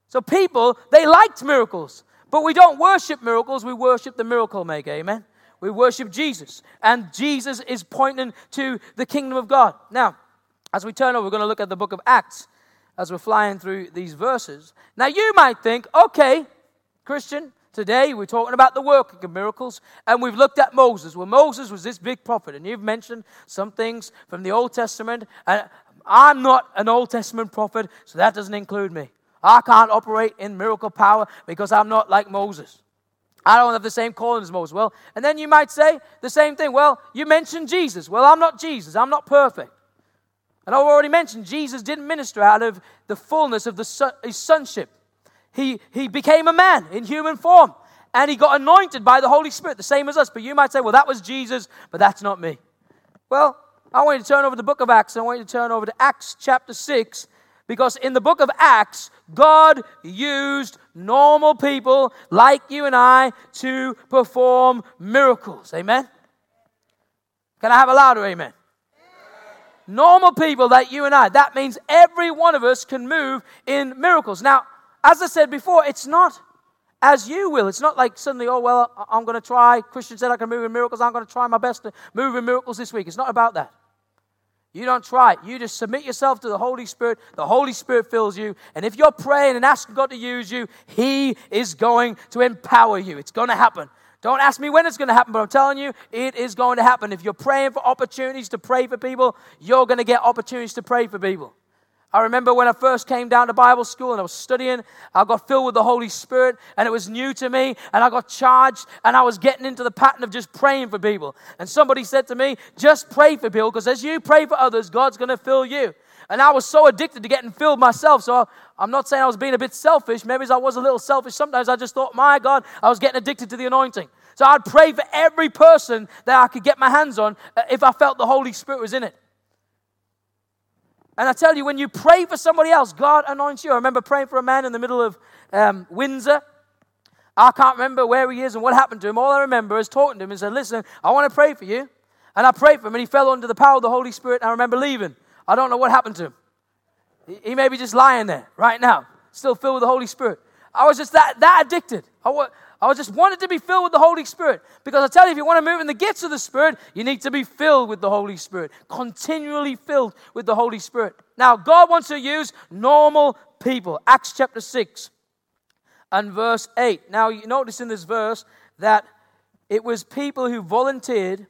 So people, they liked miracles, but we don't worship miracles, we worship the miracle maker. Amen. We worship Jesus, and Jesus is pointing to the kingdom of God. Now, as we turn over, we're going to look at the book of Acts as we're flying through these verses. Now, you might think, okay, Christian, Today, we're talking about the working of miracles, and we've looked at Moses. Well, Moses was this big prophet, and you've mentioned some things from the Old Testament. And I'm not an Old Testament prophet, so that doesn't include me. I can't operate in miracle power because I'm not like Moses. I don't have the same calling as Moses. Well, and then you might say the same thing. Well, you mentioned Jesus. Well, I'm not Jesus. I'm not perfect. And I've already mentioned Jesus didn't minister out of the fullness of the son, his sonship. He, he became a man in human form and he got anointed by the Holy Spirit, the same as us. But you might say, well, that was Jesus, but that's not me. Well, I want you to turn over the book of Acts. I want you to turn over to Acts chapter 6 Because in the book of Acts, God used normal people like you and I to perform miracles. Amen? Can I have a louder amen? Normal people like you and I. That means every one of us can move in miracles. Now, as I said before, it's not as you will. It's not like suddenly, oh, well, I'm going to try. Christian said I can move in miracles. I'm going to try my best to move in miracles this week. It's not about that. You don't try. You just submit yourself to the Holy Spirit. The Holy Spirit fills you. And if you're praying and asking God to use you, He is going to empower you. It's going to happen. Don't ask me when it's going to happen, but I'm telling you, it is going to happen. If you're praying for opportunities to pray for people, you're going to get opportunities to pray for people. I remember when I first came down to Bible school and I was studying, I got filled with the Holy Spirit and it was new to me and I got charged and I was getting into the pattern of just praying for people. And somebody said to me, just pray for people because as you pray for others, God's going to fill you. And I was so addicted to getting filled myself. So I'm not saying I was being a bit selfish. Maybe I was a little selfish. Sometimes I just thought, my God, I was getting addicted to the anointing. So I'd pray for every person that I could get my hands on uh, if I felt the Holy Spirit was in it. And I tell you, when you pray for somebody else, God anoints you. I remember praying for a man in the middle of um, Windsor. I can't remember where he is and what happened to him. All I remember is talking to him and said, Listen, I want to pray for you. And I prayed for him, and he fell under the power of the Holy Spirit. And I remember leaving. I don't know what happened to him. He, may be just lying there right now, still filled with the Holy Spirit. I was just that, that addicted. I, I just wanted to be filled with the Holy Spirit. Because I tell you, if you want to move in the gifts of the Spirit, you need to be filled with the Holy Spirit, continually filled with the Holy Spirit. Now, God wants to use normal people. Acts chapter 6 and verse 8. Now, you notice in this verse that it was people who volunteered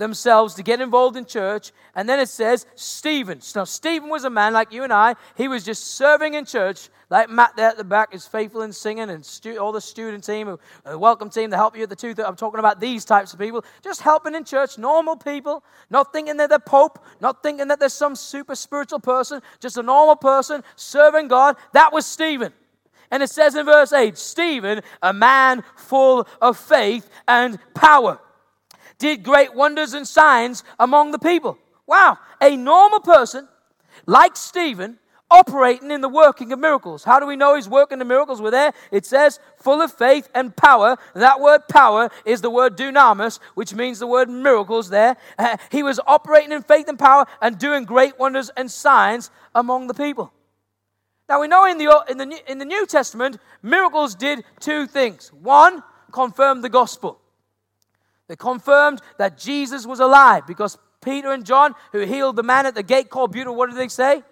themselves to get involved in church. And then it says Stephen. Now, Stephen was a man like you and I. He was just serving in church, like Matt there at the back is faithful in singing, and stu- all the student team, uh, the welcome team, to help you at the two. I'm talking about these types of people, just helping in church, normal people, not thinking they're the Pope, not thinking that there's some super spiritual person, just a normal person serving God. That was Stephen. And it says in verse 8 Stephen, a man full of faith and power did great wonders and signs among the people. Wow, a normal person like Stephen operating in the working of miracles. How do we know he's working the miracles? We're there. It says, full of faith and power. That word power is the word dunamis, which means the word miracles there. Uh, he was operating in faith and power and doing great wonders and signs among the people. Now we know in the, in the, in the New Testament, miracles did two things. One, confirmed the gospel. They confirmed that Jesus was alive because Peter and John, who healed the man at the gate called Beautiful, what did they say?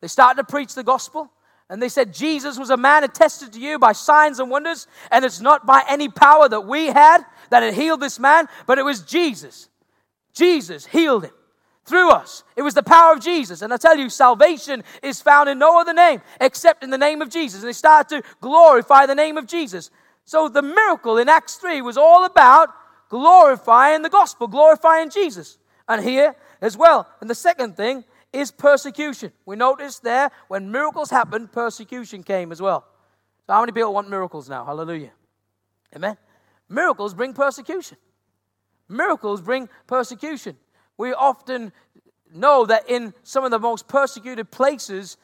They started to preach the gospel. And they said, Jesus was a man attested to you by signs and wonders, and it's not by any power that we had that had healed this man, but it was Jesus. Jesus healed him through us. It was the power of Jesus. And I tell you, salvation is found in no other name except in the name of Jesus. And they started to glorify the name of Jesus. So the miracle in Acts 3 was all about glorifying the gospel, glorifying Jesus. And here as well. And the second thing is persecution. We notice there when miracles happened, persecution came as well. So, how many people want miracles now? Hallelujah. Amen. Miracles bring persecution. Miracles bring persecution. We often know that in some of the most persecuted places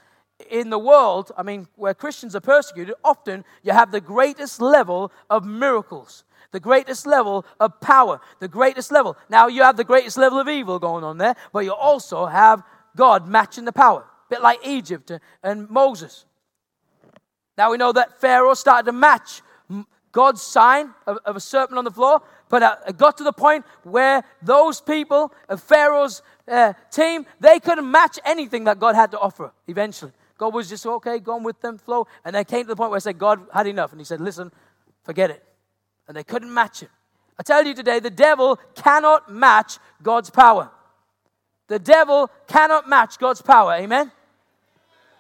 in the world, I mean, where Christians are persecuted, often you have the greatest level of miracles the greatest level of power, the greatest level. Now you have the greatest level of evil going on there, but you also have God matching the power, a bit like Egypt and Moses. Now we know that Pharaoh started to match God's sign of, of a serpent on the floor, but it got to the point where those people, of Pharaoh's uh, team, they couldn't match anything that God had to offer eventually. God was just okay, going with them, flow. And they came to the point where I said, God had enough. And he said, Listen, forget it and they couldn't match it. I tell you today, the devil cannot match God's power. The devil cannot match God's power. Amen?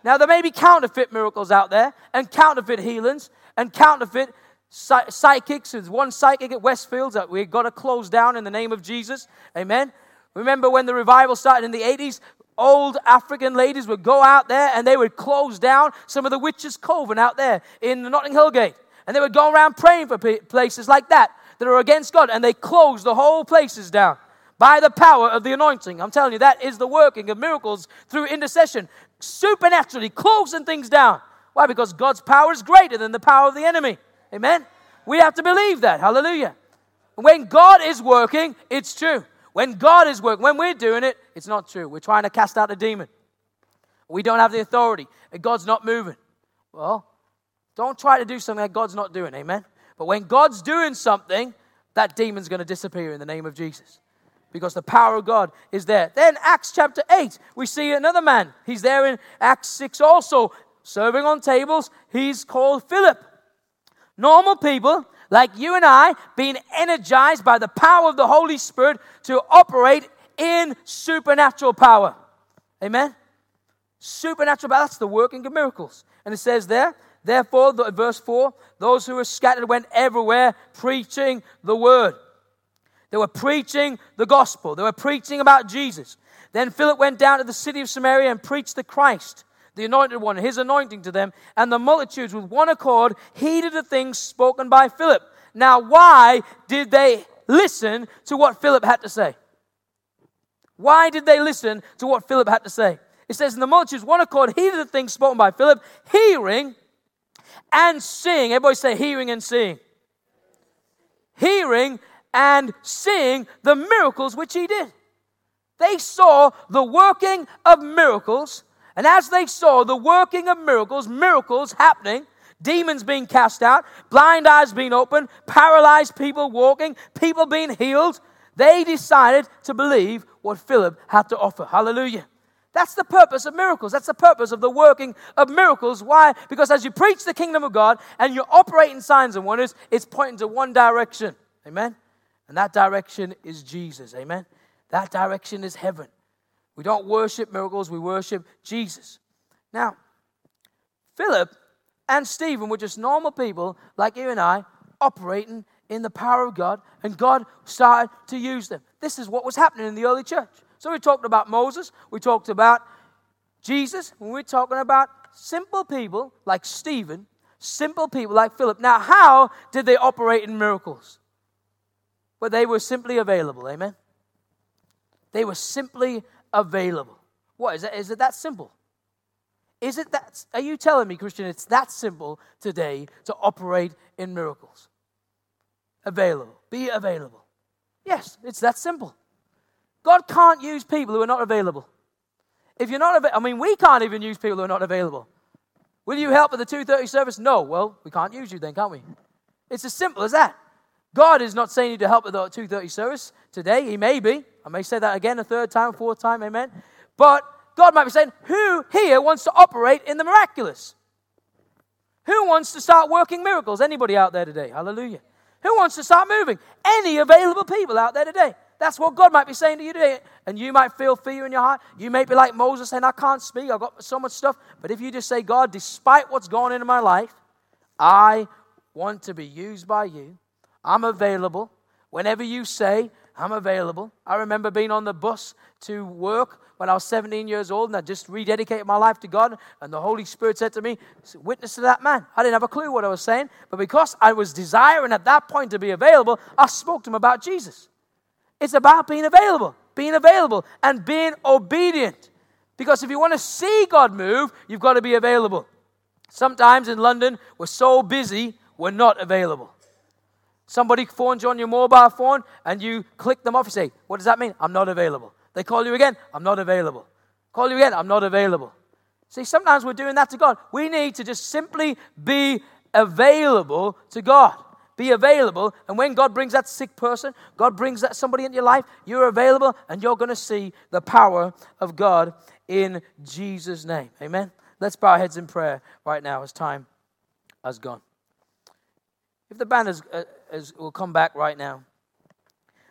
Now, there may be counterfeit miracles out there, and counterfeit healings, and counterfeit psychics. There's one psychic at Westfields that we've got to close down in the name of Jesus. Amen? Remember when the revival started in the 80s? Old African ladies would go out there and they would close down some of the witches' coven out there in the Notting Hill Gate. And they would go around praying for places like that that are against God, and they closed the whole places down. by the power of the anointing. I'm telling you, that is the working of miracles through intercession, supernaturally closing things down. Why? Because God's power is greater than the power of the enemy. Amen? We have to believe that. Hallelujah. When God is working, it's true. When God is working, when we're doing it, it's not true. We're trying to cast out a demon. We don't have the authority, God's not moving. Well, don't try to do something that God's not doing. Amen? But when God's doing something, that demon's going to disappear in the name of Jesus because the power of God is there. Then, Acts chapter 8, we see another man. He's there in Acts 6 also, serving on tables. He's called Philip. Normal people like you and I being energized by the power of the Holy Spirit to operate in supernatural power. Amen? Supernatural power, that's the working of miracles. And it says there, therefore, the, verse 4, those who were scattered went everywhere preaching the word. They were preaching the gospel. They were preaching about Jesus. Then Philip went down to the city of Samaria and preached the Christ, the anointed one, his anointing to them. And the multitudes with one accord heeded the things spoken by Philip. Now, why did they listen to what Philip had to say? Why did they listen to what Philip had to say? It says, in the multitudes, one accord heeded the things spoken by Philip, hearing and seeing. Everybody say hearing and seeing. Hearing and seeing the miracles which he did. They saw the working of miracles, and as they saw the working of miracles, miracles happening, demons being cast out, blind eyes being opened, paralyzed people walking, people being healed, they decided to believe what Philip had to offer. Hallelujah. That's the purpose of miracles. That's the purpose of the working of miracles. Why? Because as you preach the kingdom of God and you operate in signs and wonders, it's pointing to one direction. Amen? And that direction is Jesus. Amen? That direction is heaven. We don't worship miracles, we worship Jesus. Now, Philip and Stephen were just normal people like you and I, operating in the power of God, and God started to use them. This is what was happening in the early church. So we talked about Moses, we talked about Jesus, and we're talking about simple people like Stephen, simple people like Philip. Now, how did they operate in miracles? but they were simply available. Amen? They were simply available. What is it? Is it that simple? Is it that? Are you telling me, Christian, it's that simple today to operate in miracles? Available. Be available. Yes, it's that simple. God can't use people who are not available. If you're not available, I mean, we can't even use people who are not available. Will you help at the 2:30 service? No. Well, we can't use you then, can't we? It's as simple as that. God is not saying you to help at the 2.30 service today. He may be. I may say that again a third time, fourth time, amen. But God might be saying, who here wants to operate in the miraculous? Who wants to start working miracles? Anybody out there today? Hallelujah. Who wants to start moving? Any available people out there today? That's what God might be saying to you today. And you might feel fear in your heart. You may be like Moses saying, I can't speak. I've got so much stuff. But if you just say, God, despite what's going on in my life, I want to be used by you. I'm available. Whenever you say, I'm available. I remember being on the bus to work when I was 17 years old and I just rededicated my life to God. And the Holy Spirit said to me, Witness to that man. I didn't have a clue what I was saying, but because I was desiring at that point to be available, I spoke to him about Jesus. It's about being available, being available, and being obedient. Because if you want to see God move, you've got to be available. Sometimes in London, we're so busy, we're not available. Somebody phones you on your mobile phone and you click them off and say, What does that mean? I'm not available. They call you again, I'm not available. Call you again, I'm not available. See, sometimes we're doing that to God. We need to just simply be available to God. Be available. And when God brings that sick person, God brings that somebody into your life, you're available and you're going to see the power of God in Jesus' name. Amen. Let's bow our heads in prayer right now as time has gone. If the band is, uh, is, will come back right now.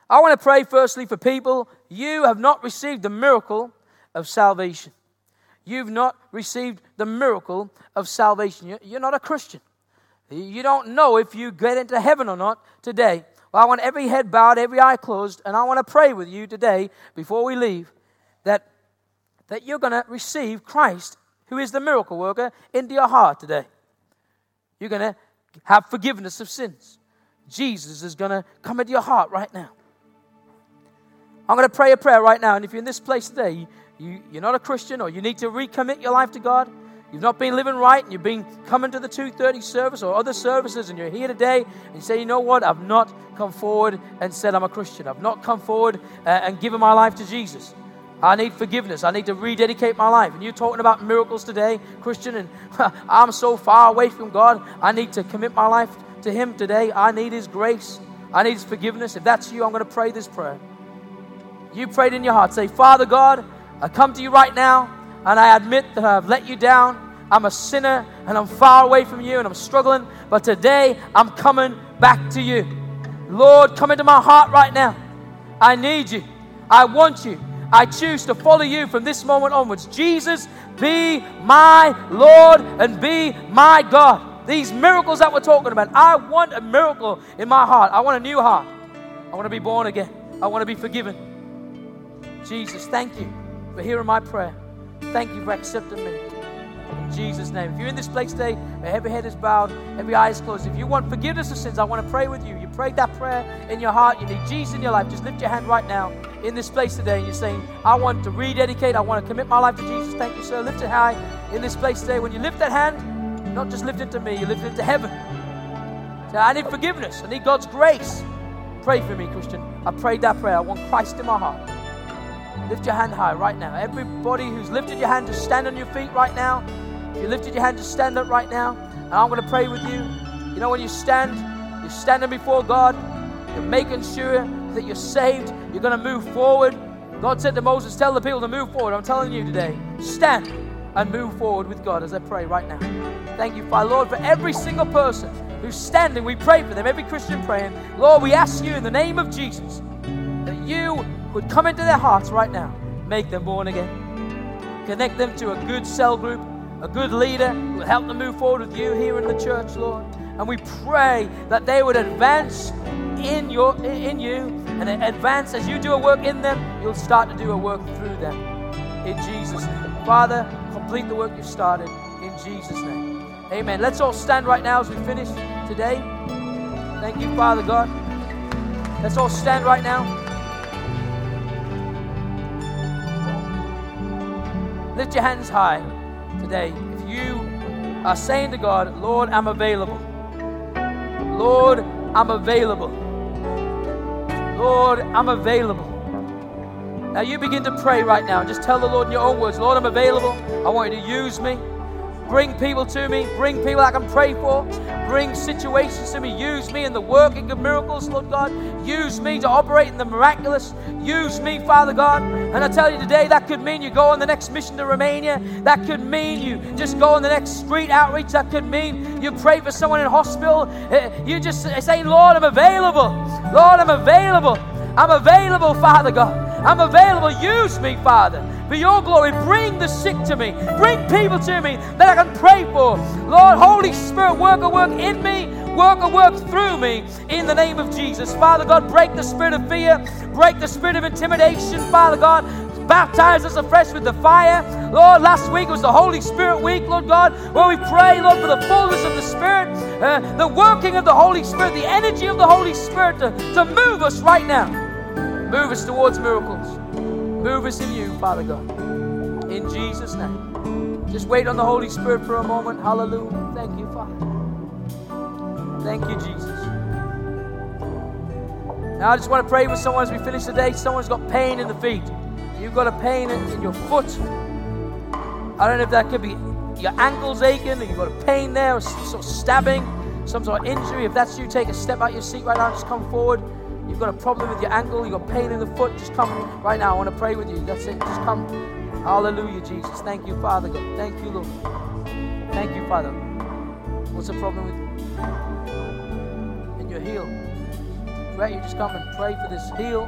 I want to pray firstly for people. You have not received the miracle of salvation. You've not received the miracle of salvation. You're not a Christian. You don't know if you get into heaven or not today. Well, I want every head bowed, every eye closed, and I want to pray with you today before we leave that, that you're going to receive Christ, who is the miracle worker, into your heart today. You're going to have forgiveness of sins. Jesus is going to come into your heart right now. I'm going to pray a prayer right now. And if you're in this place today, you, you're not a Christian or you need to recommit your life to God, you've not been living right and you've been coming to the 2.30 service or other services and you're here today and you say, you know what, I've not come forward and said I'm a Christian. I've not come forward uh, and given my life to Jesus. I need forgiveness. I need to rededicate my life. And you're talking about miracles today, Christian, and I'm so far away from God. I need to commit my life to Him today. I need His grace. I need His forgiveness. If that's you, I'm going to pray this prayer. You prayed in your heart. Say, Father God, I come to you right now, and I admit that I've let you down. I'm a sinner, and I'm far away from you, and I'm struggling. But today, I'm coming back to you. Lord, come into my heart right now. I need you. I want you. I choose to follow you from this moment onwards. Jesus, be my Lord and be my God. These miracles that we're talking about, I want a miracle in my heart. I want a new heart. I want to be born again. I want to be forgiven. Jesus, thank you for hearing my prayer. Thank you for accepting me. In Jesus' name. If you're in this place today, every head is bowed, every eye is closed. If you want forgiveness of sins, I want to pray with you. You prayed that prayer in your heart. You need Jesus in your life. Just lift your hand right now in this place today. And you're saying, I want to rededicate. I want to commit my life to Jesus. Thank you, sir. Lift it high in this place today. When you lift that hand, not just lift it to me, you lift it to heaven. I need forgiveness. I need God's grace. Pray for me, Christian. I prayed that prayer. I want Christ in my heart. Lift your hand high right now. Everybody who's lifted your hand, just stand on your feet right now. If you lifted your hand, just stand up right now. And I'm going to pray with you. You know, when you stand, you're standing before God, you're making sure that you're saved, you're going to move forward. God said to Moses, Tell the people to move forward. I'm telling you today, stand and move forward with God as I pray right now. Thank you, Father. Lord, for every single person who's standing, we pray for them, every Christian praying. Lord, we ask you in the name of Jesus that you would come into their hearts right now, make them born again. Connect them to a good cell group, a good leader who will help them move forward with you here in the church, Lord. And we pray that they would advance in your in you and advance as you do a work in them, you'll start to do a work through them. In Jesus' name. Father, complete the work you've started in Jesus' name. Amen. Let's all stand right now as we finish today. Thank you, Father God. Let's all stand right now. Lift your hands high today. If you are saying to God, Lord, I'm available. Lord, I'm available. Lord, I'm available. Now you begin to pray right now. Just tell the Lord in your own words, Lord, I'm available. I want you to use me. Bring people to me. Bring people I can pray for. Bring situations to me. Use me in the working of miracles, Lord God. Use me to operate in the miraculous. Use me, Father God. And I tell you today, that could mean you go on the next mission to Romania. That could mean you just go on the next street outreach. That could mean you pray for someone in hospital. Eh, you just say, Lord, I'm available. Lord, I'm available. I'm available, Father God. I'm available. Use me, Father, for your glory. Bring the sick to me. Bring people to me that I can pray for. Lord, Holy Spirit, work a work in me, work a work through me in the name of Jesus. Father God, break the spirit of fear, break the spirit of intimidation, Father God. Baptize us afresh with the fire. Lord, last week was the Holy Spirit week, Lord God, where we pray, Lord, for the fullness of the Spirit, uh, the working of the Holy Spirit, the energy of the Holy Spirit to, to move us right now. Move us towards miracles. Move us in you, Father God. In Jesus' name. Just wait on the Holy Spirit for a moment. Hallelujah. Thank you, Father. Thank you, Jesus. Now, I just want to pray with someone as we finish today. Someone's got pain in the feet. You've got a pain in, your foot. I don't know if that could be your ankle's aching, or you've got a pain there, or some sort of stabbing, some sort of injury. If that's you, take a step out of your seat right now. Just come forward. You've got a problem with your ankle, you've got pain in the foot, just come right now. I want to pray with you. That's it. Just come. Hallelujah, Jesus. Thank you, Father God. Thank you, Lord. Thank you, Father. What's the problem with you? And you're healed. Right, you just come and pray for this heal.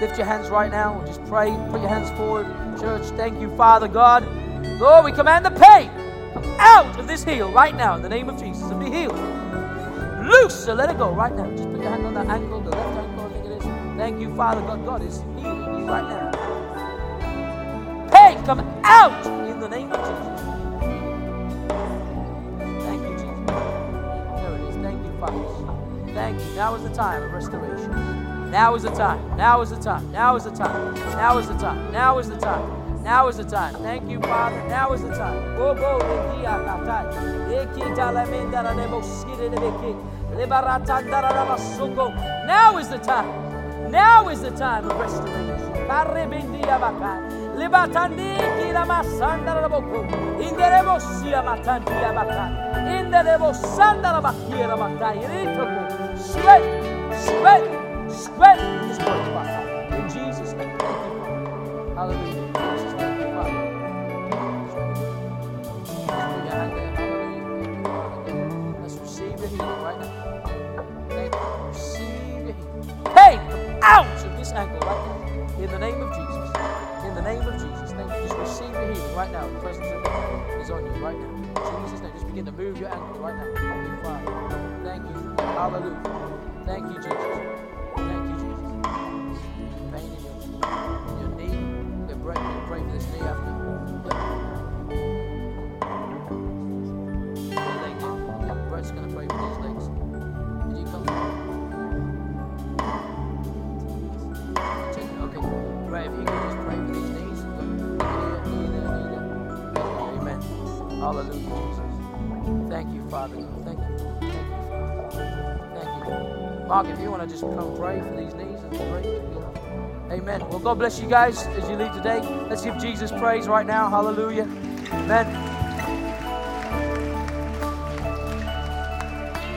Lift your hands right now. Just pray. Put your hands forward. Church, thank you, Father God. Lord, we command the pain out of this heel right now in the name of Jesus and be healed. Loose, so let it go right now. Just put your hand on that ankle, the left ankle. Thank you, Father God. God is healing you right now. Pain, come out in the name of Jesus. Thank you, Jesus. There it is. Thank you, Father. Thank you. Now is the time of restoration. Now is the time. Now is the time. Now is the time. Now is the time. Now is the time. Now is the time. Thank you, Father. Now is the time. Oh, now is the time. Now is the time of restoration. masanda inderebo sia matandi inderebo sanda sweat sweat sweat this place baka in Jesus name hallelujah. Jesus you Father out of this ankle right now. In the name of Jesus In the name of Jesus. Thank you. Just receive your healing right now. The presence of God is on you right now. In Jesus' name. Just begin to move your ankle right now. Thank you. Hallelujah. Thank you, Jesus. Mark, if you want to just come pray for these knees, that's great. Amen. Well, God bless you guys as you leave today. Let's give Jesus praise right now. Hallelujah. Amen.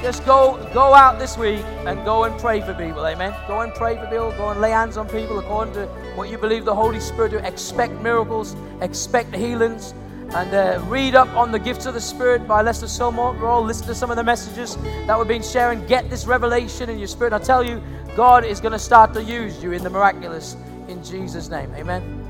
Just go go out this week and go and pray for people. Amen. Go and pray for people. Go and lay hands on people according to what you believe the Holy Spirit do. Expect miracles. Expect healings and uh, read up on the gifts of the Spirit by Lester Sumrall. All listen to some of the messages that we've been sharing. Get this revelation in your spirit. I tell you, God is going to start to use you in the miraculous in Jesus' name. Amen.